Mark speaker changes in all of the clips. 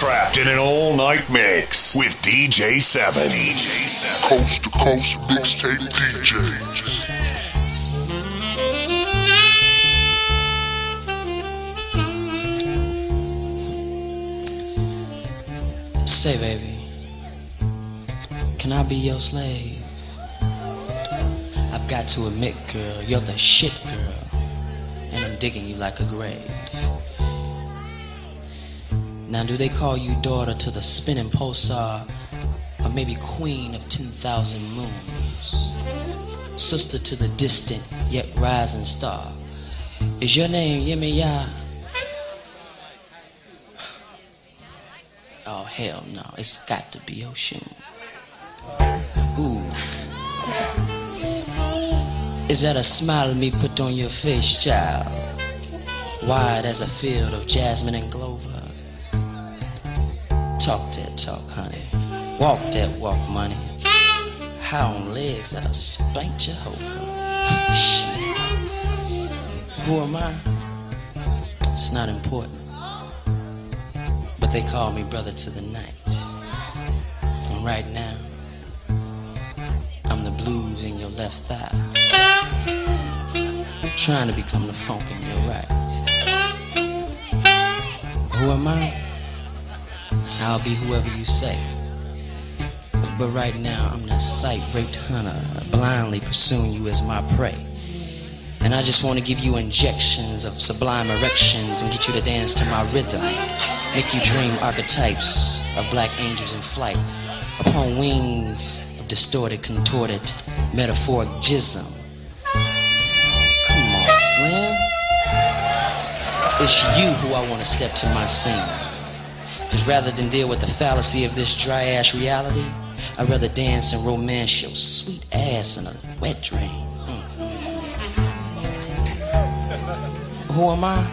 Speaker 1: trapped in an all night mix with DJ Se7en. DJ Se7en.
Speaker 2: Coast to coast mixtape DJ.
Speaker 3: Say, baby, can I be your slave? I've got to admit, girl, you're the shit, girl, and I'm digging you like a grave. Now, do they call you daughter to the spinning pulsar, or maybe queen of 10,000 moons? Sister to the distant yet rising star. Is your name Yemaya? Oh, hell no. It's got to be Oshun. Ooh. Is that a smile me put on your face, child? Wide as a field of jasmine and clover. Talk that talk, honey. Walk that walk, money. How on legs that'll spank Jehovah. Who am I? It's not important. But they call me brother to the night. And right now, I'm the blues in your left thigh. Trying to become the funk in your right. Who am I? I'll be whoever you say. But right now, I'm the sight raped hunter, blindly pursuing you as my prey. And I just want to give you injections of sublime erections and get you to dance to my rhythm. Make you dream archetypes of black angels in flight upon wings of distorted, contorted, metaphoric jism. Come on, Slim. It's you who I want to step to my scene. Cause rather than deal with the fallacy of this dry ass reality, I'd rather dance and romance your sweet ass in a wet dream. Mm. Who am I?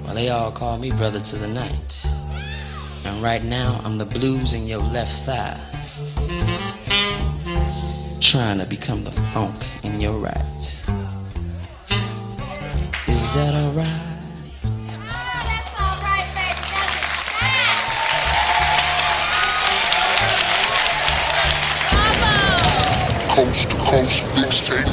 Speaker 3: well, they all call me brother to the night. And right now, I'm the blues in your left thigh. Trying to become the funk in your right. Is that alright?
Speaker 2: Coast to coast mixtape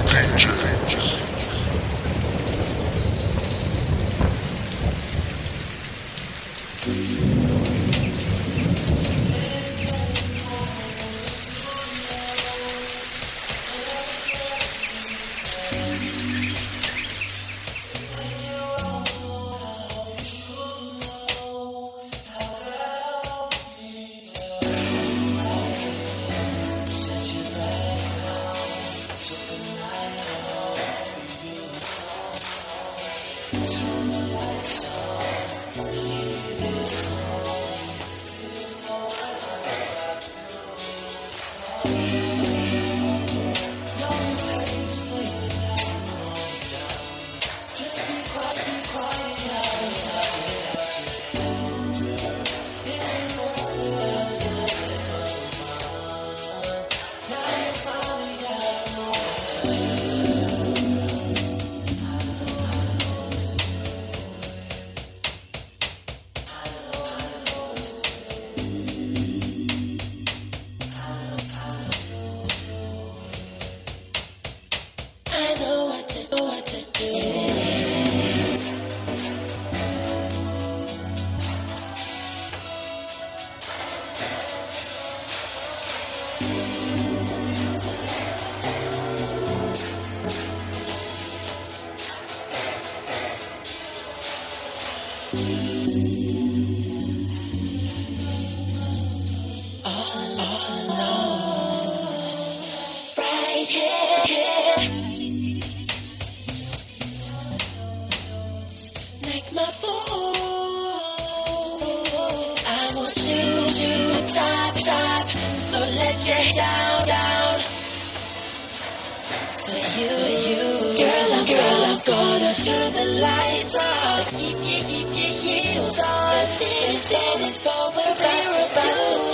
Speaker 4: gonna turn the lights off. Keep your, keep your heels on. Feel, feel it for what we're about to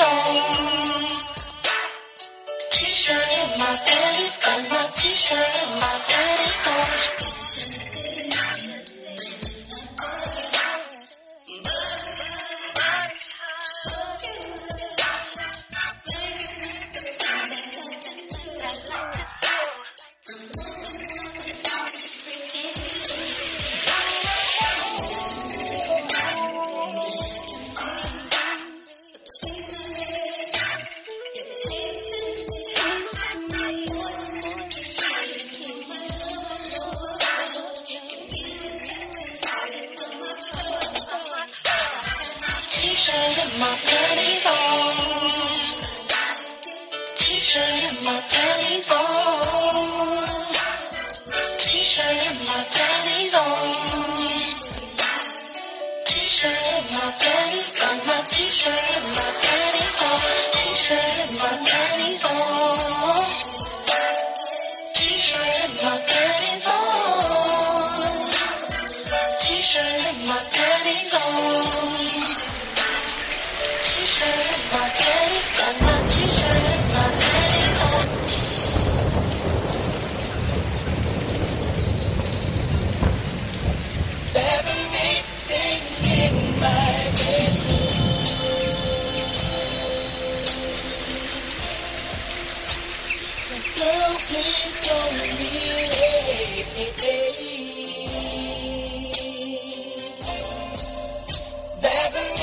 Speaker 5: T-shirt on. T-shirt in my face, got my T-shirt on. There's
Speaker 2: an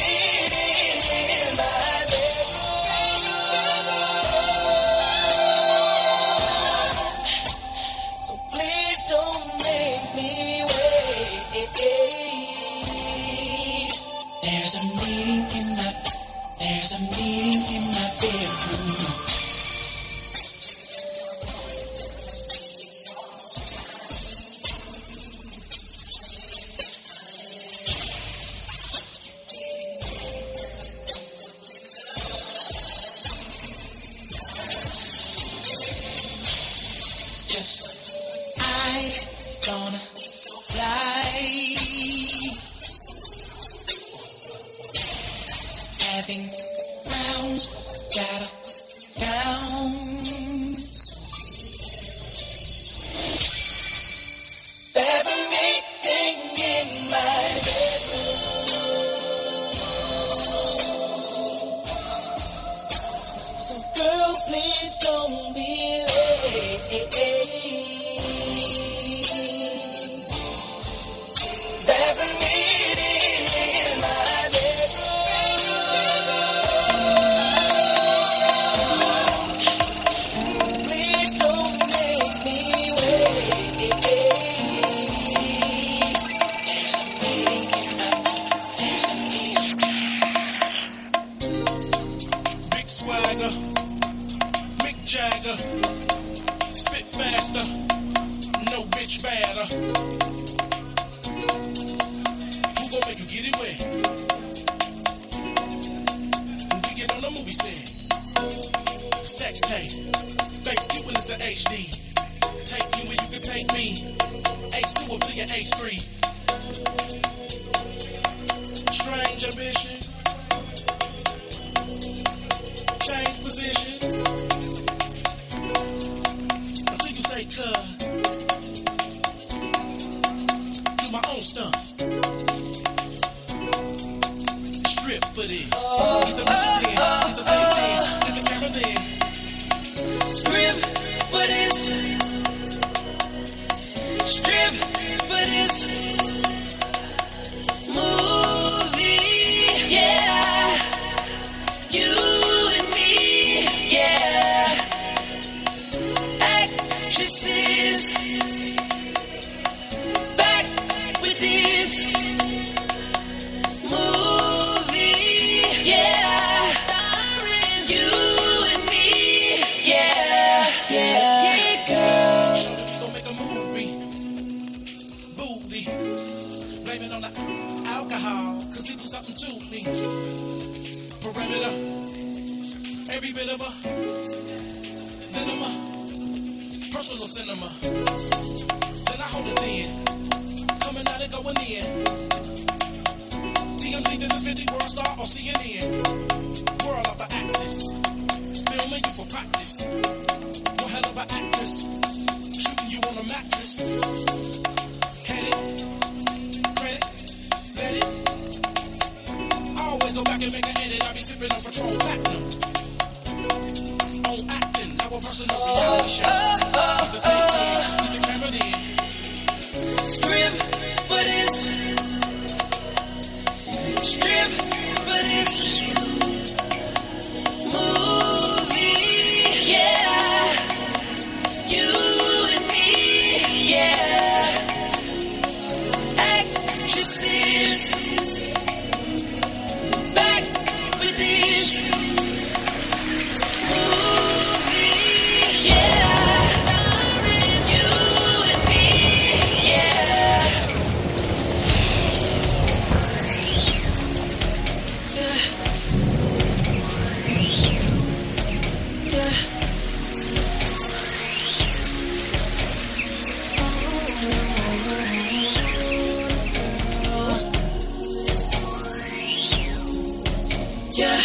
Speaker 5: Yeah.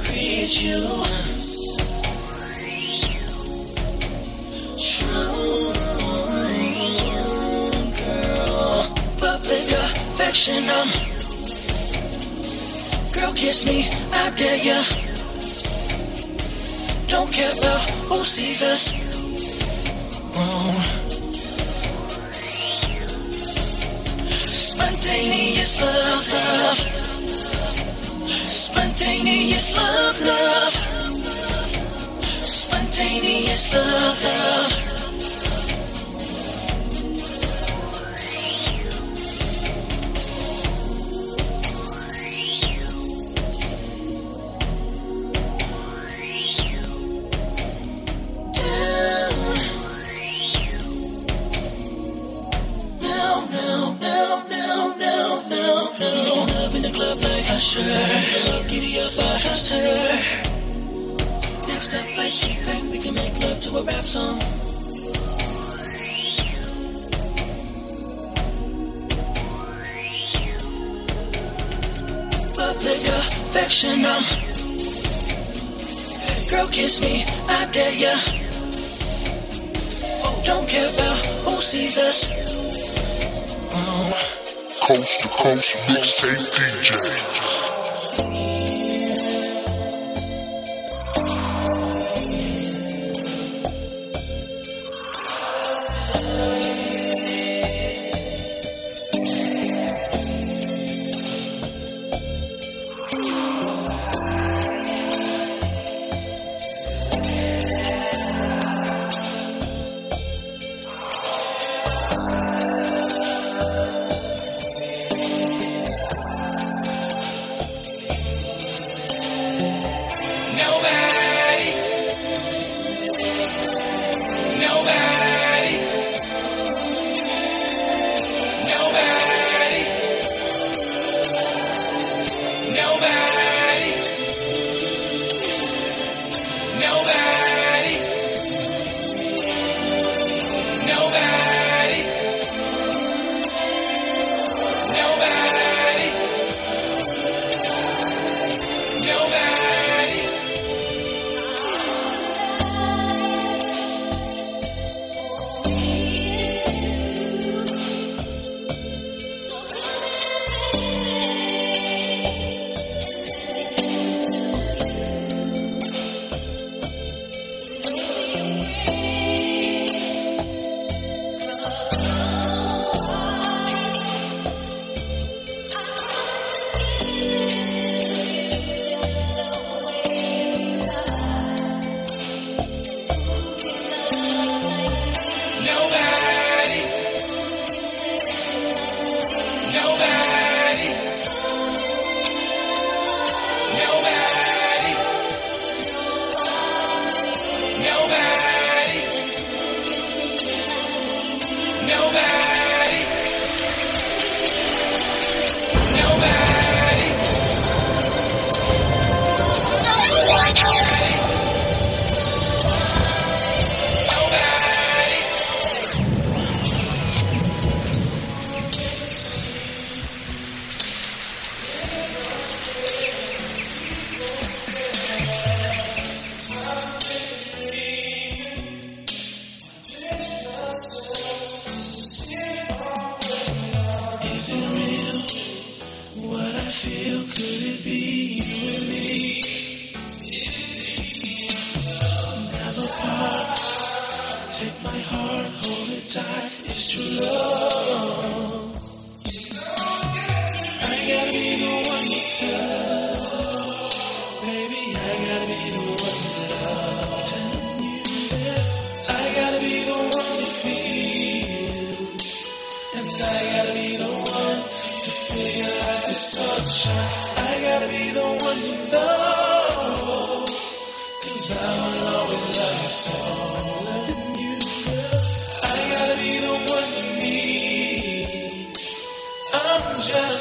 Speaker 2: Create you. True girl. Public affection. Um. Girl, kiss me. I dare ya. Don't care about who sees us. Spontaneous love, love. Spontaneous love, love. Spontaneous love, love. We can make love to a rap song. Public. Girl, kiss me, I dare ya. Oh, don't who sees us.
Speaker 6: Coast to coast mixtape DJ.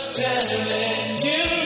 Speaker 2: just telling you.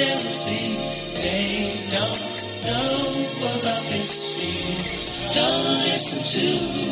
Speaker 2: jealousy. They don't know about this feeling. Don't listen to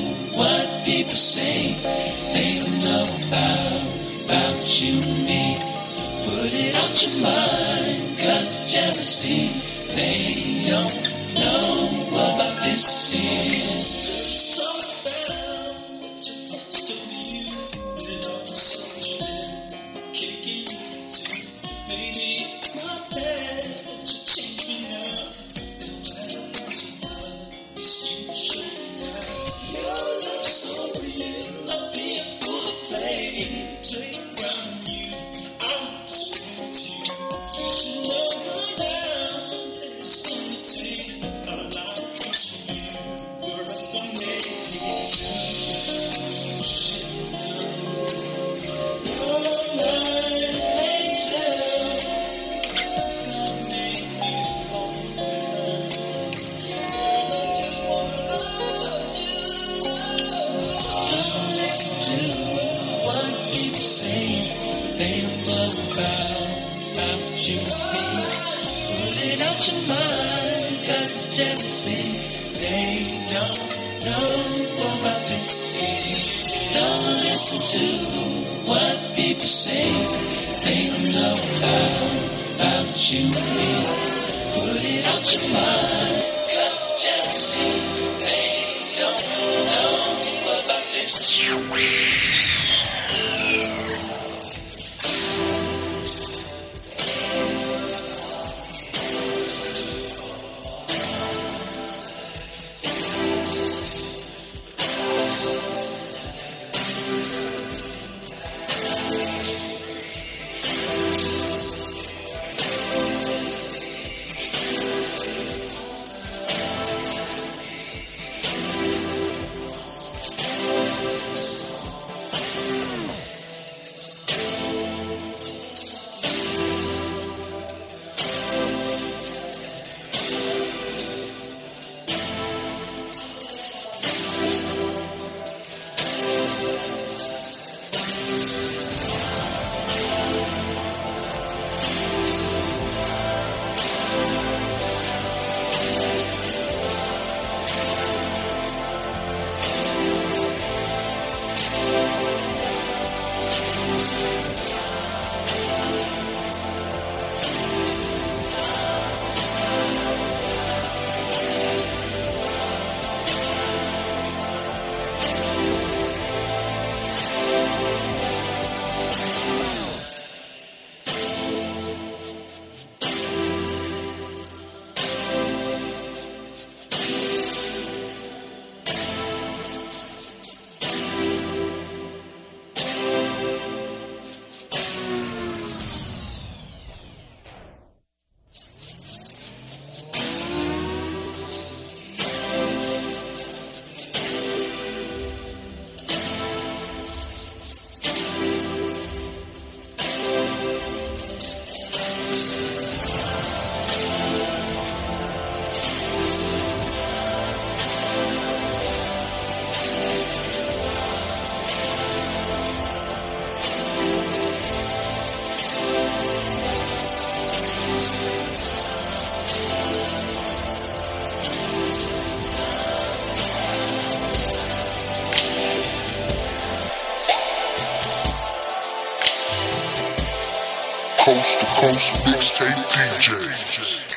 Speaker 2: coast to coast mixtape DJ.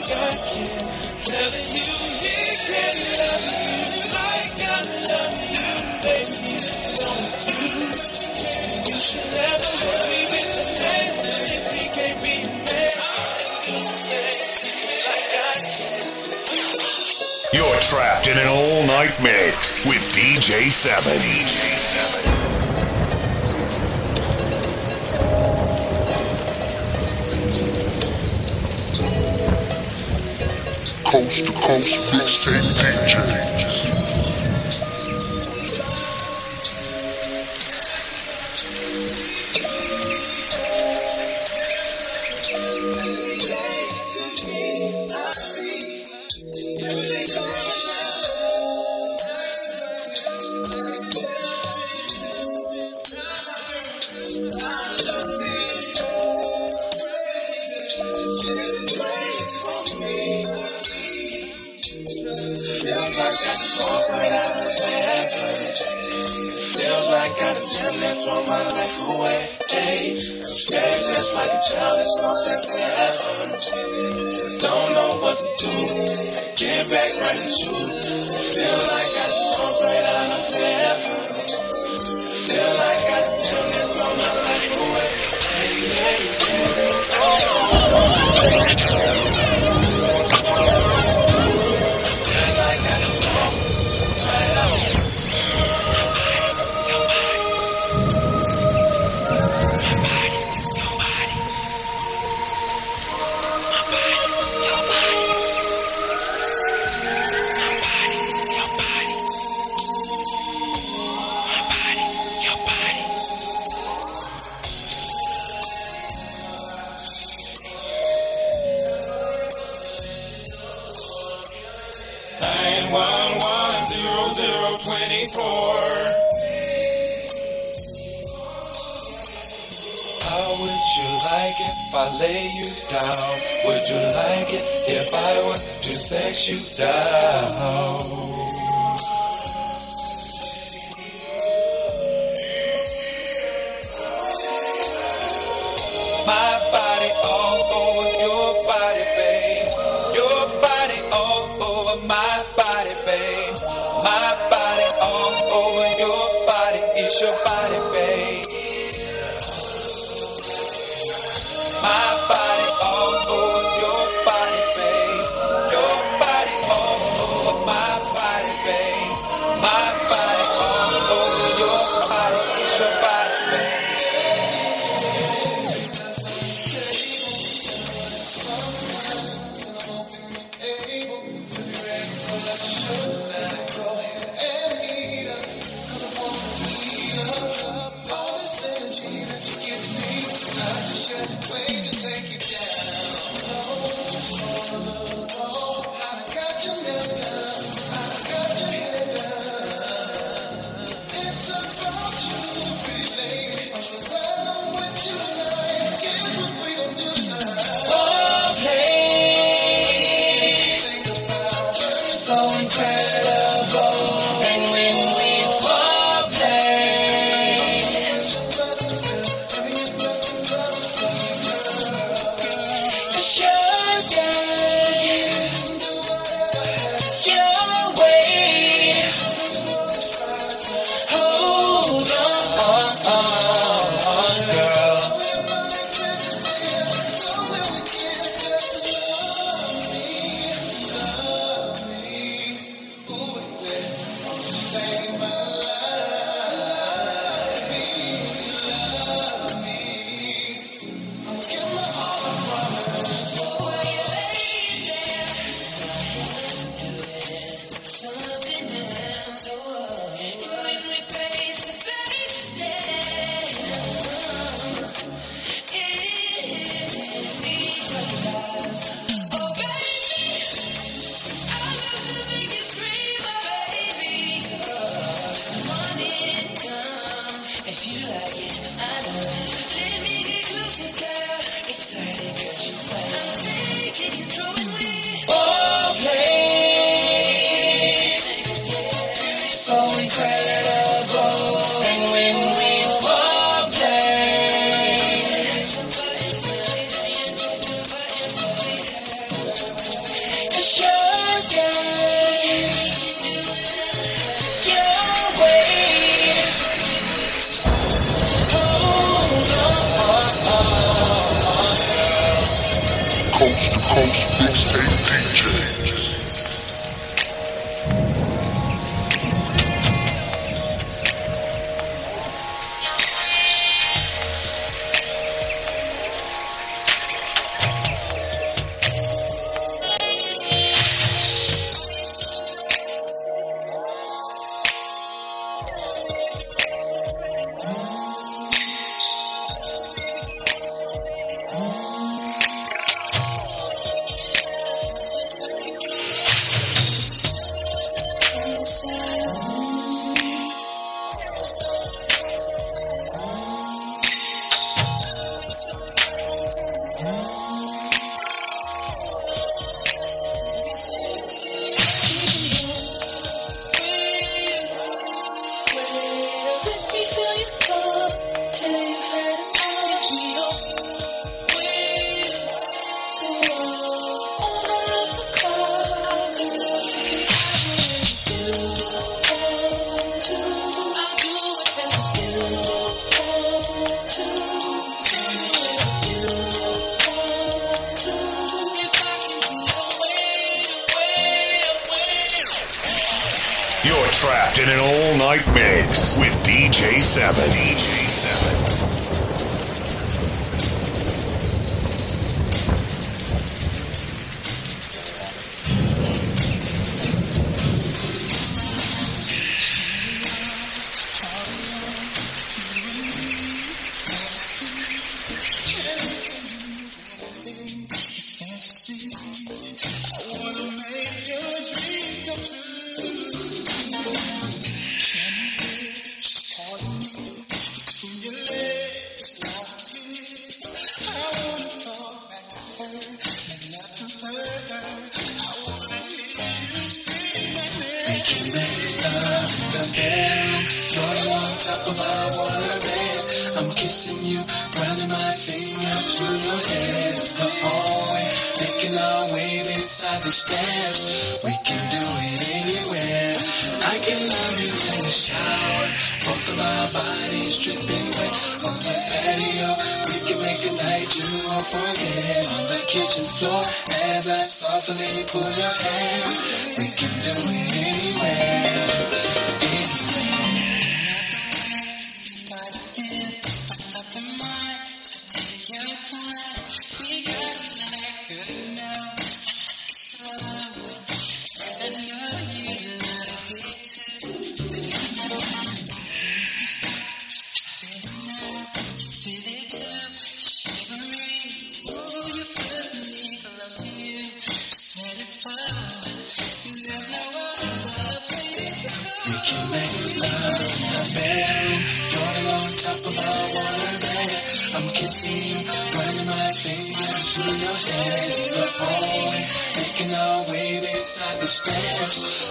Speaker 2: like I can. Telling you he can love you like I love you, baby. I want you. You should never let me be the man if he can't be
Speaker 7: a man.
Speaker 1: You're trapped in an all-night mix with DJ Se7en. DJ
Speaker 7: coast to coast mixtape.
Speaker 2: to do. Get back right in shoes. Feel like I just walked right out of heaven. Feel like I took it, from my life away. Oh, oh, oh, oh. 911 like it if I lay you down? Would you like it if I was to sex you down?
Speaker 8: Trapped in an all night mix with DJ Se7en. DJ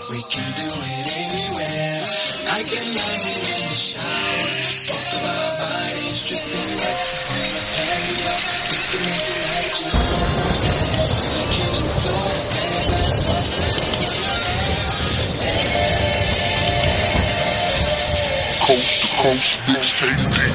Speaker 6: We can do it anywhere. I can you in the shower, both of our bodies dripping wet the patio. On the kitchen your
Speaker 2: Coast to coast mixtape DJs.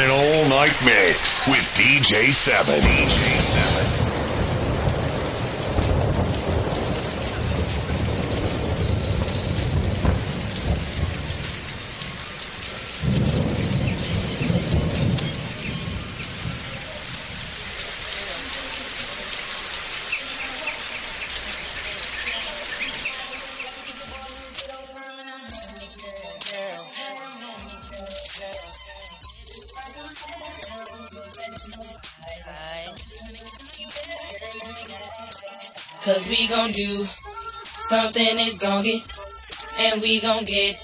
Speaker 8: An all night mix with DJ Se7en. DJ
Speaker 1: Se7en.
Speaker 2: Something is gonna get, and we gon' get,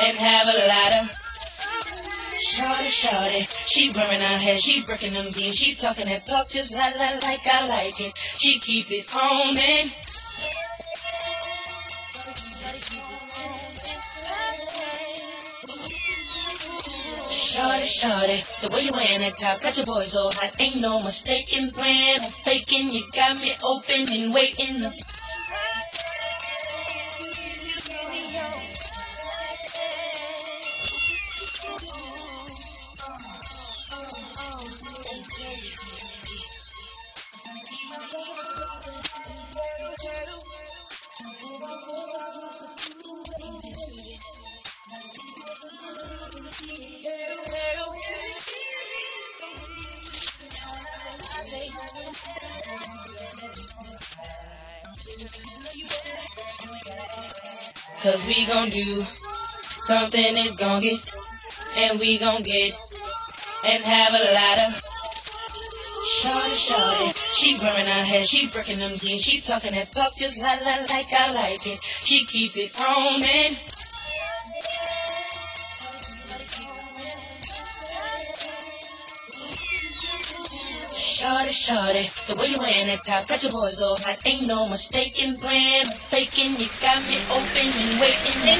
Speaker 2: and have a lot of. Shorty, shorty, she wearing her hair, she breaking them jeans, she talking that talk just like, like, like I like it. She keep it on and. Shorty, shorty, the way you wearing that top got your boys all hot. Ain't no mistaken plan, I'm faking. You got me open and waiting. Cause we gon' do something is gon' get, and we gon' get, and have a lot of. Shorty, shorty, she wearing her hair, she breaking them jeans, she talking that talk just like, like, like I like it. She keep it on and. Shorty, the way you wearing that top got your boys all hot. Ain't no mistaken plan, faking. You got me open and waiting and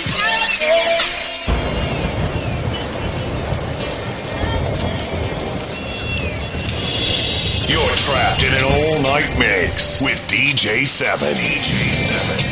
Speaker 7: You're trapped in an all night mix with DJ Se7en. DJ
Speaker 1: Se7en.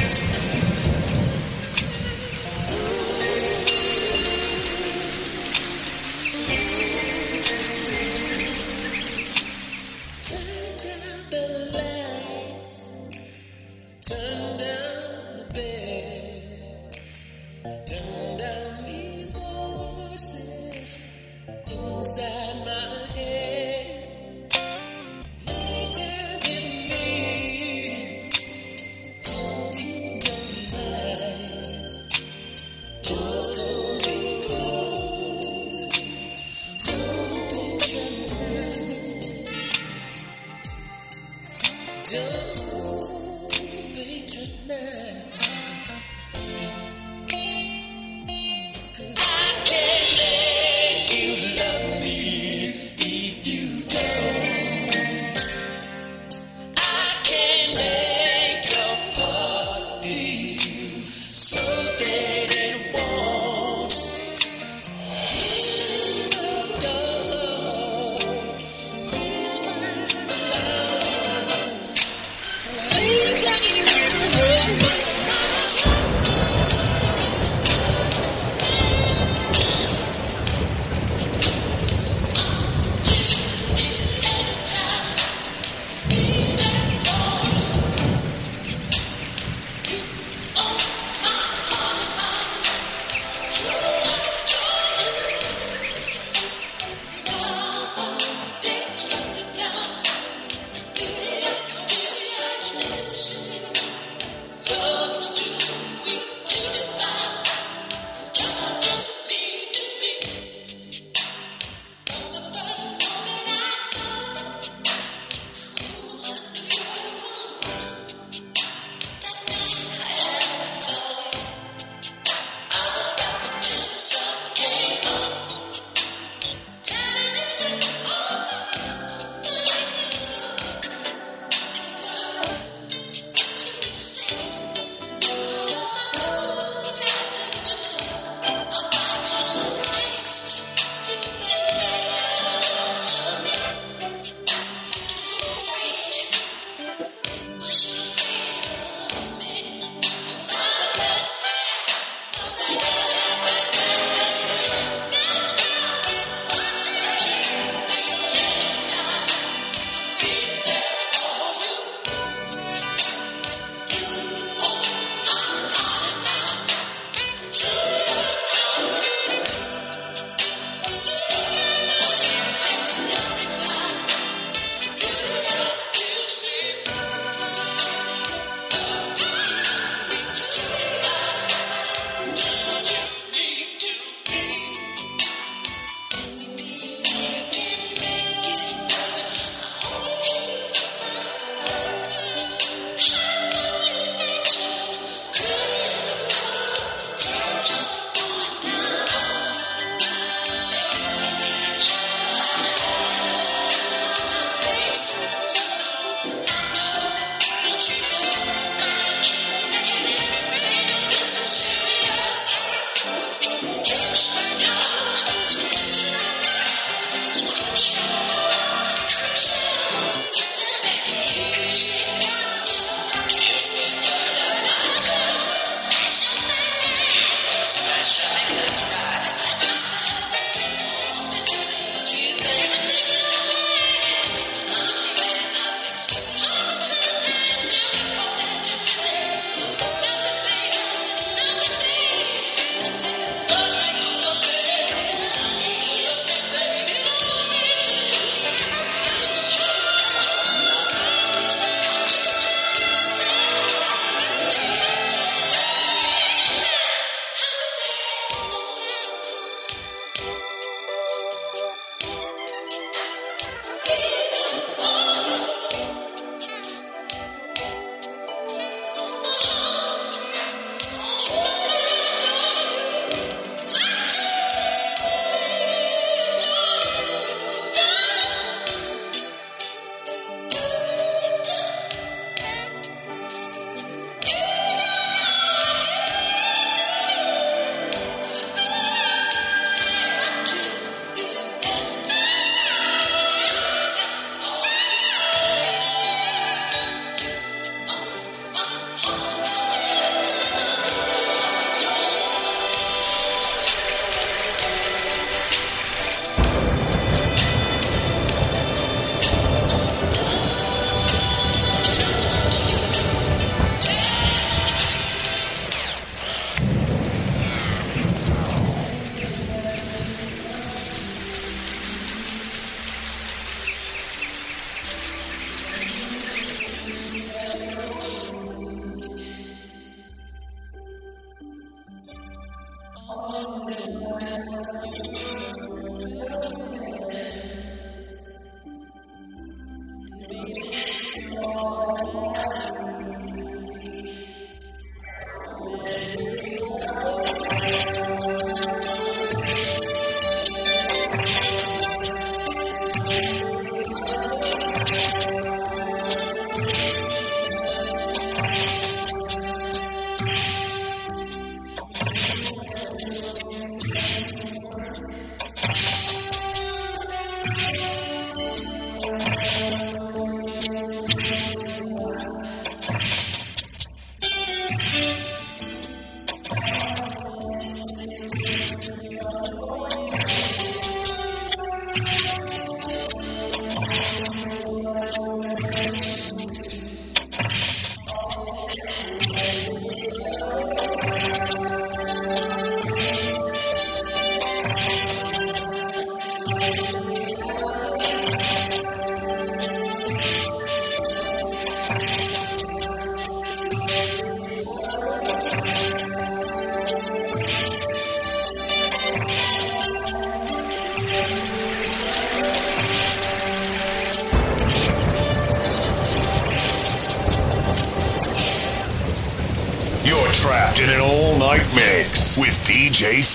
Speaker 1: Podcast.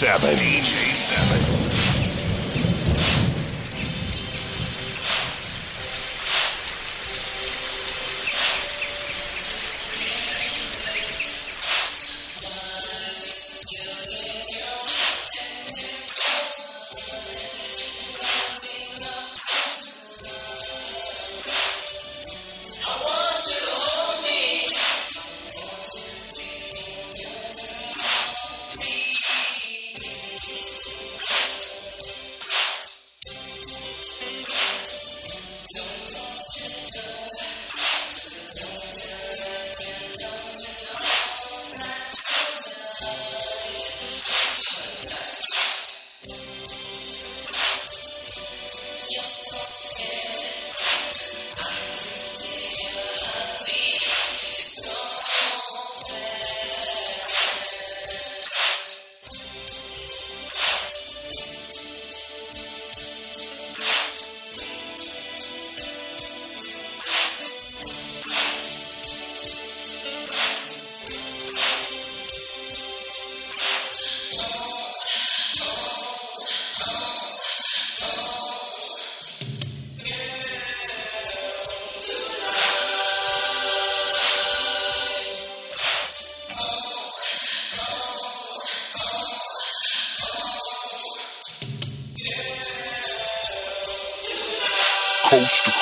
Speaker 1: 7.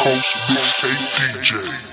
Speaker 2: Coast mixtape DJ.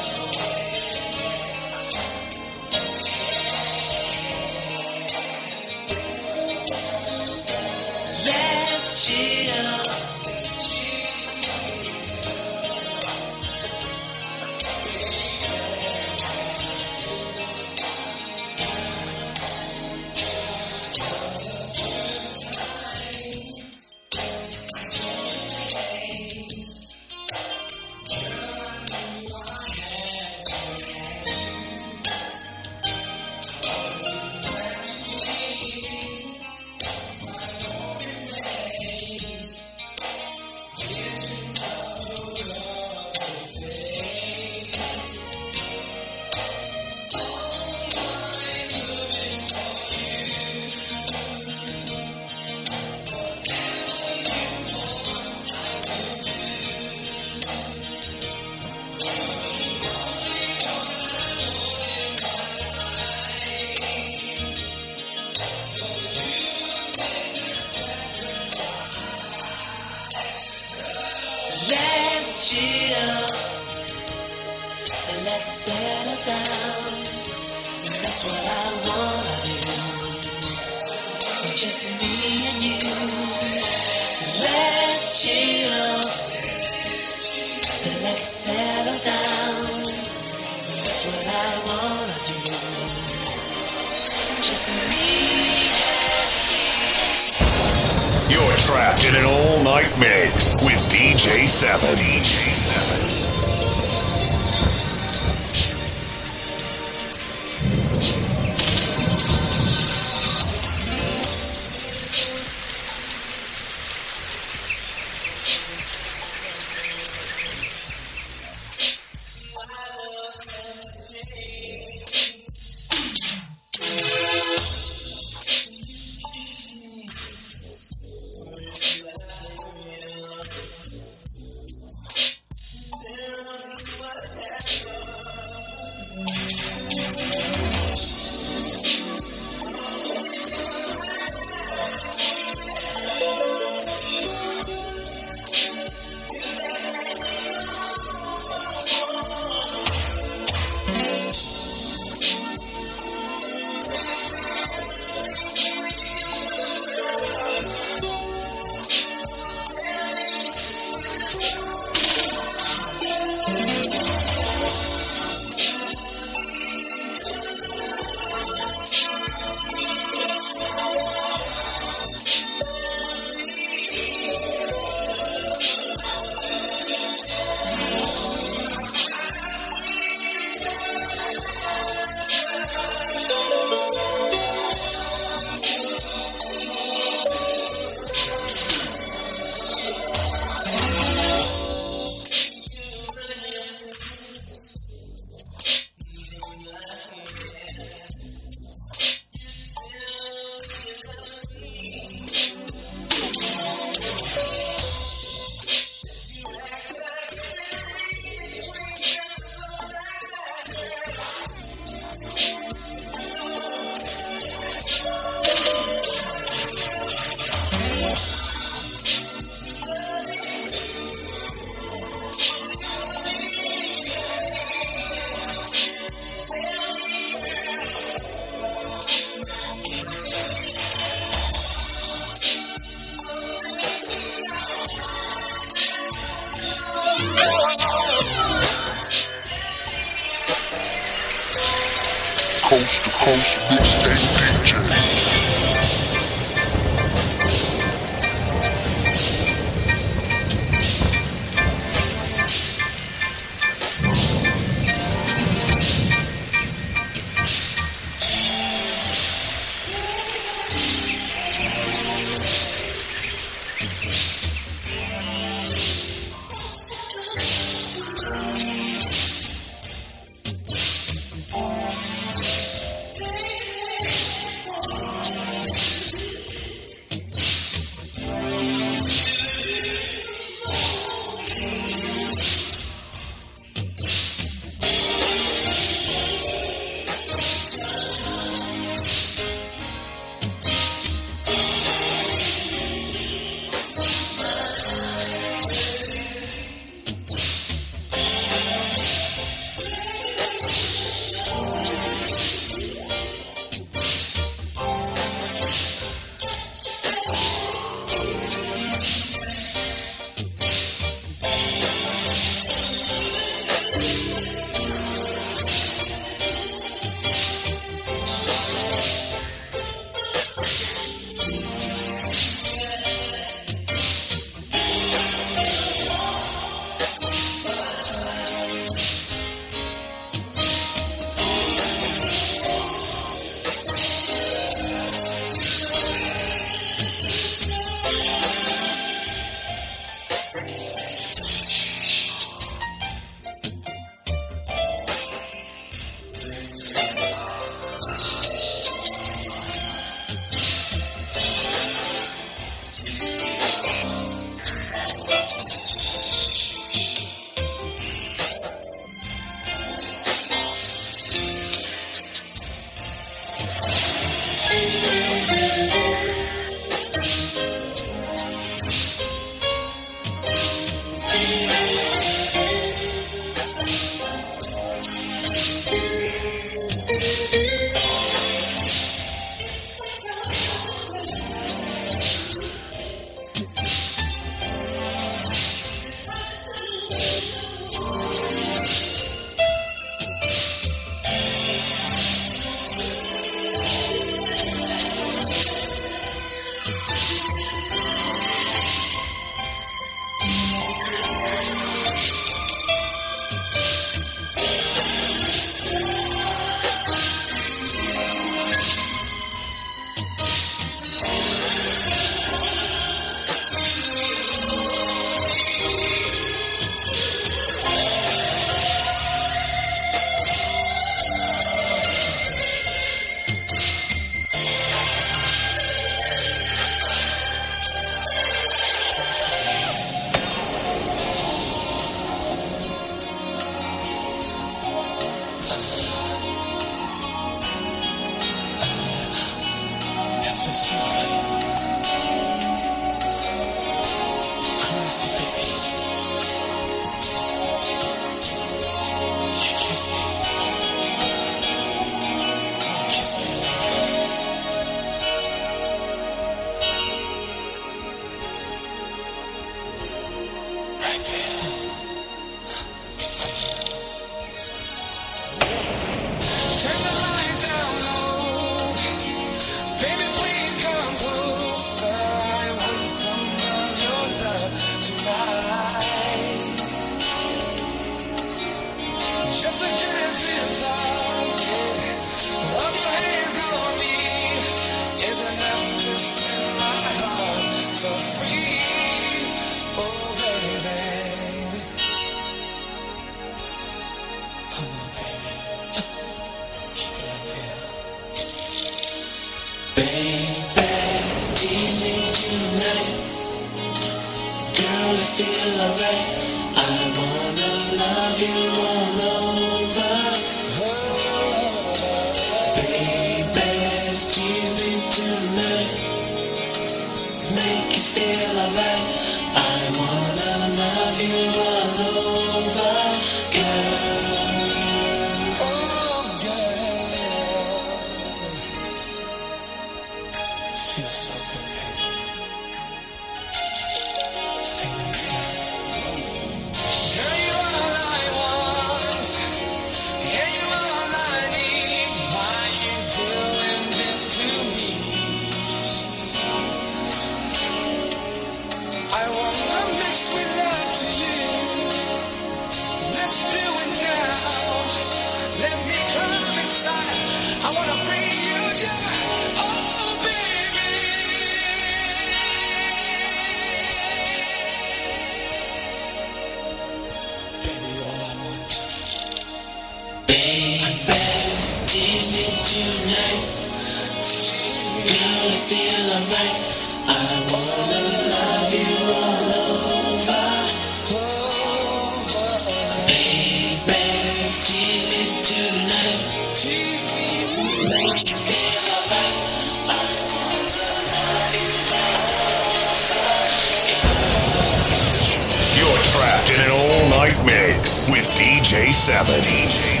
Speaker 8: 7. DJ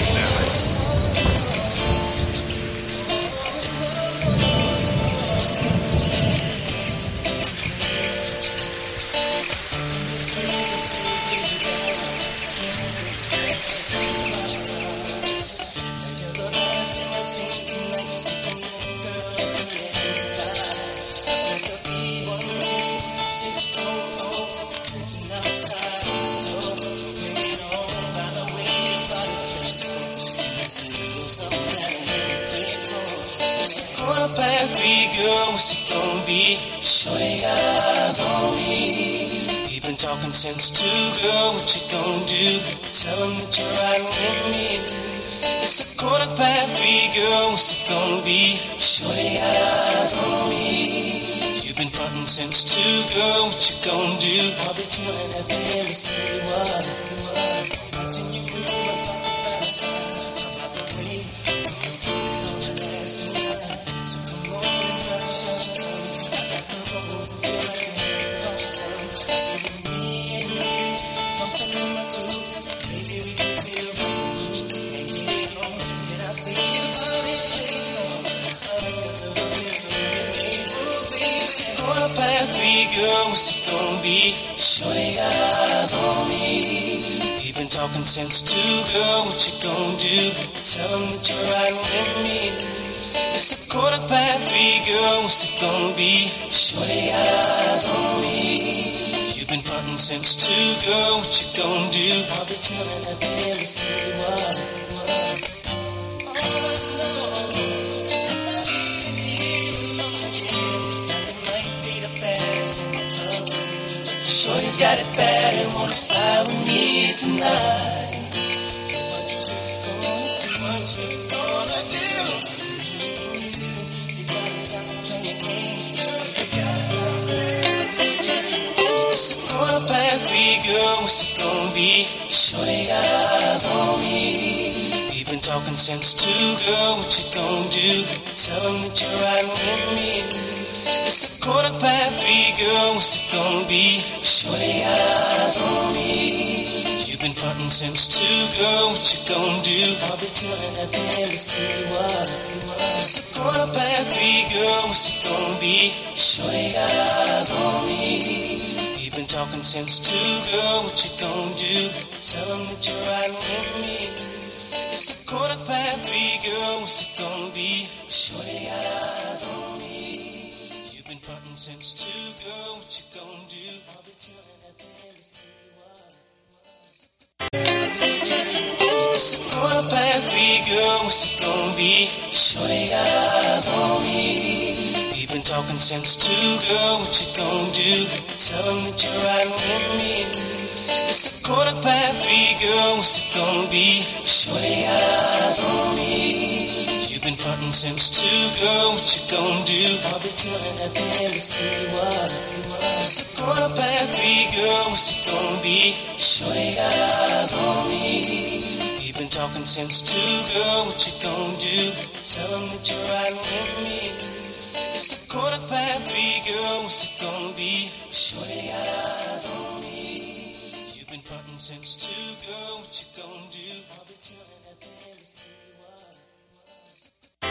Speaker 2: talking since two, girl. What you gonna do? Tell Tell 'em that you're riding with me. It's a quarter past three, girl. What's it gonna be? Shorty got eyes on me. You've been frontin' since two, girl. What you gonna do? I'll be chillin' at the embassy. What? Watching be? Shorty eyes on me. We've been talking since two, girl, what you gonna do? Tell Tell 'em that you're riding with me. It's a quarter past three, girl, what's it gonna be? Shorty got eyes on me. You've been frontin' since two, girl, what you gonna do? I'll be chillin' at the embassy, what? Shorty's got it bad and wanna fly with me tonight. It's a quarter past three, girl. What's it gonna be? Shorty got eyes on me. We've been talking since two, girl. What you gonna do? Tell 'em that you're riding with me. It's a quarter past three, girl. What's it gonna be? Shorty got eyes on me. You've been frontin' since two, girl. What you gonna do? I'll be chillin' at the embassy. What? It's a quarter past three, girl. What's it gonna be? Shorty got eyes on me. We've been talking since two, girl. What you gonna do? Tell 'em that you're riding with me. It's a quarter past three, girl. What's it gonna be? Shorty got eyes on me. Frontin' since two, girl. What you gonna do? I'll be chillin' at the embassy. What? It's a quarter past three, girl. What's it gonna be? Shorty got eyes on me. We've been talking since two, girl. What you gonna do? Tell 'em that you're riding with me. It's a quarter past three, girl. What's it gonna be? Shorty got eyes on me. You've been frontin' since two, girl. What you gonna do? I'll be chillin' at the embassy. What? It's a quarter past three, girl. What's it gonna be? Shorty got eyes on me. We've been talking since two, girl. What you gonna do? Tell them that you're riding with me. It's a quarter past three, girl. What's it gonna be? Shorty got eyes on me. Since two, girl. What you gonna